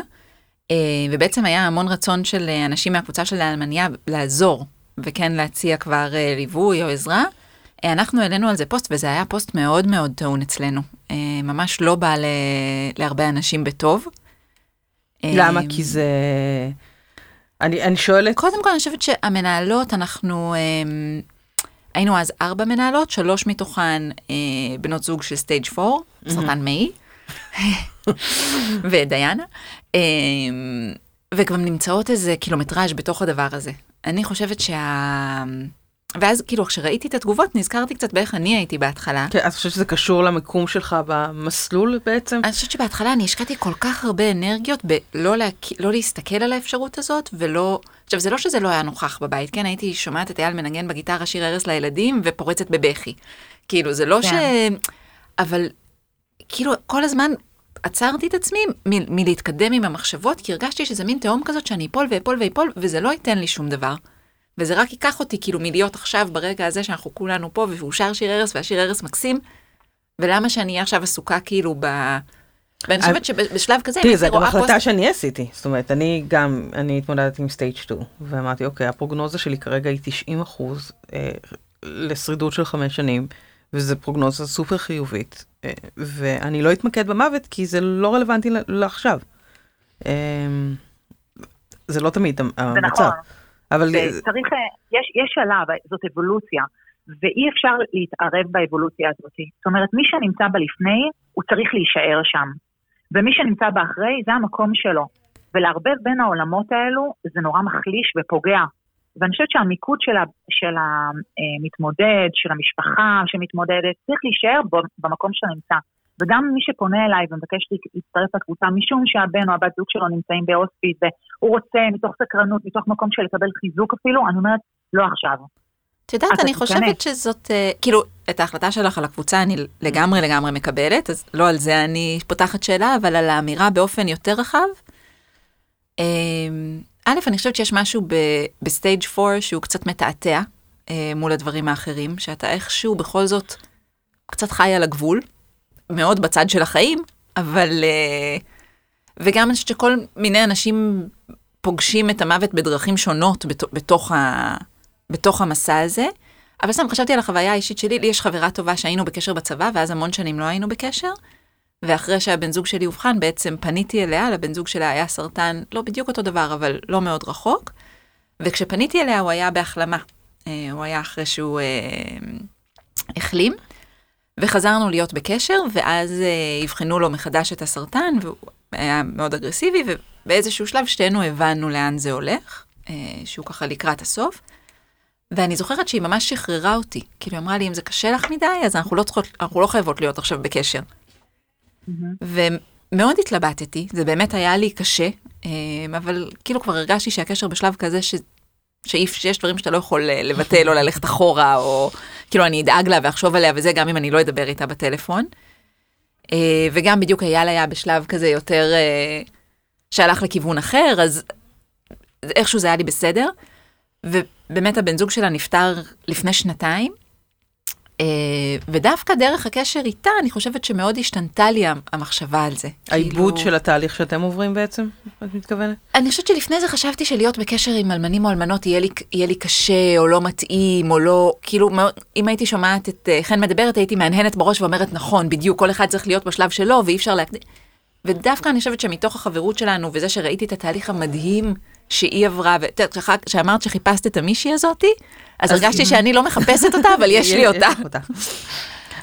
ובעצם היה המון רצון של אנשים מהקבוצה של האלמניה לעזור, וכן להציע כבר ליווי או עזרה. אנחנו העלינו על זה פוסט, וזה היה פוסט מאוד מאוד טעון אצלנו. אה, ממש לא בא ל- להרבה אנשים בטוב. למה? אה, כי זה... אני, אני שואלת, קודם כל, אני חושבת שהמנהלות, אנחנו אמ, היינו אז ארבע מנהלות, שלוש מתוכן אה, בנות זוג של סטייג' 4, סרטן מעי, ודיינה, אמ, וגם נמצאות איזה קילומטראז' בתוך הדבר הזה. אני חושבת שה... ואז כאילו כשראיתי את התגובות נזכרתי קצת באיך אני הייתי בהתחלה. כן, את חושבת שזה קשור למיקום שלך במסלול בעצם? אני חושבת שבהתחלה אני השקעתי כל כך הרבה אנרגיות בלא לה... לא להסתכל על האפשרות הזאת ולא... עכשיו זה לא שזה לא היה נוכח בבית, כן? הייתי שומעת את אייל מנגן בגיטרה שיר ערש לילדים ופורצת בבכי. כאילו זה לא ש... כן. אבל כאילו כל הזמן עצרתי את עצמי מ- מלהתקדם עם המחשבות, כי הרגשתי שזה מין תהום כזאת שאני אפול ואפול ואפול, וזה לא ייתן לי שום דבר. וזה רק ייקח אותי כאילו מלהיות עכשיו ברגע הזה שאנחנו כולנו פה, והוא שר שיר ערש והשיר ערש מקסים, ולמה שאני אהיה עכשיו עסוקה כאילו ב... ואני חושבת שבשלב כזה, תראי, זו גם החלטה. שאני עשיתי. זאת אומרת, אני גם, אני התמודדתי עם סטייג' 2, ואמרתי, אוקיי, הפרוגנוזה שלי כרגע היא 90 אחוז אה, לשרידות של חמש שנים, וזו פרוגנוזה סופר חיובית, אה, ואני לא אתמקד במוות, כי זה לא רלוונטי לעכשיו. אה, זה לא תמיד זה המצב. נכון. אבל צריך, יש, יש שלב, זאת אבולוציה, ואי אפשר להתערב באבולוציה הזאת. זאת אומרת, מי שנמצא בלפני, הוא צריך להישאר שם. ומי שנמצא באחרי, זה המקום שלו. ולערבב בין העולמות האלו, זה נורא מחליש ופוגע. ואני חושבת שהמיקוד של, ה, של המתמודד, של המשפחה שמתמודדת, צריך להישאר במקום שאתה נמצא. וגם מי שפונה אליי ומבקש להצטרף לקבוצה, משום שהבן או הבת זוג שלו נמצאים בהוספיס, והוא רוצה מתוך סקרנות, מתוך מקום של לקבל חיזוק אפילו, אני אומרת, לא עכשיו. את יודעת, אני. חושבת שזאת, אה, כאילו, את ההחלטה שלך על הקבוצה אני לגמרי לגמרי מקבלת, אז לא על זה אני פותחת שאלה, אבל על האמירה באופן יותר רחב. אה, א', אני חושבת שיש משהו ב stage 4 שהוא קצת מתעתע אה, מול הדברים האחרים, שאתה איכשהו בכל זאת קצת חי על הגבול, מאוד בצד של החיים, אבל... אה, וגם אני חושבת שכל מיני אנשים פוגשים את המוות בדרכים שונות בת- בתוך, ה, בתוך המסע הזה. אבל סתם חשבתי על החוויה האישית שלי, לי יש חברה טובה שהיינו בקשר בצבא, ואז המון שנים לא היינו בקשר. ואחרי שהבן זוג שלי אובחן, בעצם פניתי אליה, לבן זוג שלה היה סרטן, לא בדיוק אותו דבר, אבל לא מאוד רחוק. וכשפניתי אליה הוא היה בהחלמה. אה, הוא היה אחרי שהוא אה, החלים, וחזרנו להיות בקשר, ואז אה, אבחנו לו מחדש את הסרטן, והוא היה מאוד אגרסיבי, ובאיזשהו שלב שתינו הבנו לאן זה הולך, אה, שהוא ככה לקראת הסוף. ואני זוכרת שהיא ממש שחררה אותי. כאילו, היא אמרה לי, אם זה קשה לך מדי, אז אנחנו לא צריכות, אנחנו לא חייבות להיות עכשיו בקשר. ומאוד התלבטתי, זה באמת היה לי קשה, אה, אבל כאילו כבר הרגשתי שהקשר בשלב כזה ש... שאי- שיש דברים שאתה לא יכול לבטל או ללכת אחורה, או כאילו אני אדאג לה ואחשוב עליה וזה, גם אם אני לא אדבר איתה בטלפון. אה, וגם בדיוק אייל היה בשלב כזה יותר אה, שהלך לכיוון אחר, אז איכשהו זה היה לי בסדר. ובאמת הבן זוג שלה נפטר לפני שנתיים, ודווקא דרך הקשר איתה, אני חושבת שמאוד השתנתה לי המחשבה על זה. העיבוד כאילו- של התהליך שאתם עוברים בעצם, את מתכוונת? אני חושבת שלפני זה חשבתי שלהיות בקשר עם אלמנים או אלמנות יהיה לי, יהיה לי קשה, או לא מתאים, או לא, כאילו, אם הייתי שומעת את אה, חן מדברת, הייתי מהנהנת בראש ואומרת, נכון, בדיוק, כל אחד צריך להיות בשלב שלו, ואי אפשר להקדים. ודווקא אני חושבת שמתוך החברות שלנו, וזה שראיתי את התהליך המדהים שהיא עברה, ואת יודעת, כשאמרת שחיפשת את המישהי הזאתי, אז הרגשתי שאני לא מחפשת אותה, אבל יש לי אותה.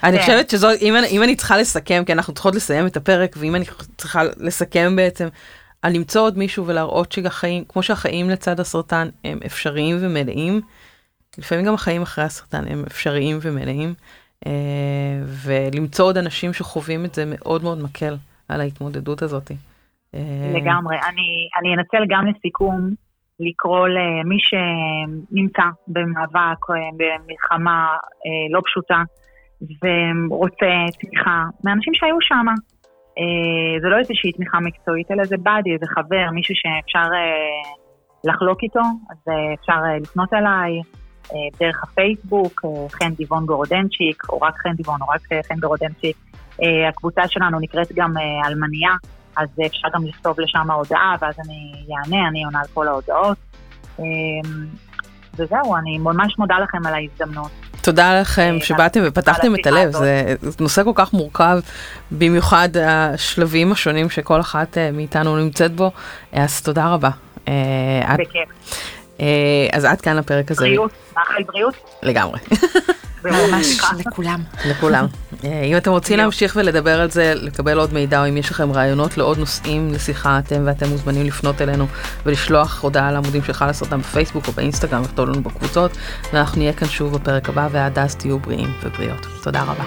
אני. חושבת שזו, אם אני- צריכה לסכם, כי אנחנו צריכות לסיים את הפרק, ואם אני צריכה לסכם בעצם, על למצוא עוד מישהו ולהראות שהחיים, כמו שהחיים לצד הסרטן הם אפשריים ומלאים, לפעמים גם החיים אחרי הסרטן הם אפשריים ומלאים, אה, ולמצוא עוד אנשים שחווים את זה מאוד מאוד מקל על ההתמודדות הזאת. אה, לגמרי. אני, אני אנצל גם לסיכום לקרוא למי שנמצא במאבק, אה, במלחמה אה, לא פשוטה, ורוצה תמיכה מאנשים שהיו שם. אה, זה לא איזושהי תמיכה מקצועית, אלא זה באדי, איזה חבר, מישהו שאפשר לחלוק איתו, אז אפשר לפנות אליי דרך הפייסבוק, חן דיבון גורודנצ'יק, או רק חן דיבון, או רק חן גורודנצ'יק. הקבוצה שלנו נקראת גם אלמניה, אז אפשר גם לכתוב לשם הודעה, ואז אני אענה, אני עונה על כל ההודעות. אה, וזהו, אני ממש מודה לכם על ההזדמנות. תודה לכם אה, שבאתם ופתחתם את הלב, זה נושא כל כך מורכב, במיוחד השלבים השונים שכל אחת אה, מאיתנו נמצאת בו, אה, אז תודה רבה. בכיף. אז עד כאן הפרק הזה. בריאות, מאחל בריאות. לגמרי, ממש לכולם. לכולם. אה, אם אתם רוצים להמשיך ולדבר על זה, לקבל עוד מידע, או אם יש לכם רעיונות לעוד נושאים לשיחה, אתם ואתם מוזמנים לפנות אלינו ולשלוח הודעה לעמודים של חלאס סרטן בפייסבוק או באינסטגרם, לכתוב לנו בקבוצות, ואנחנו נהיה כאן שוב בפרק הבא, ועד אז תהיו בריאים ובריאות. תודה רבה.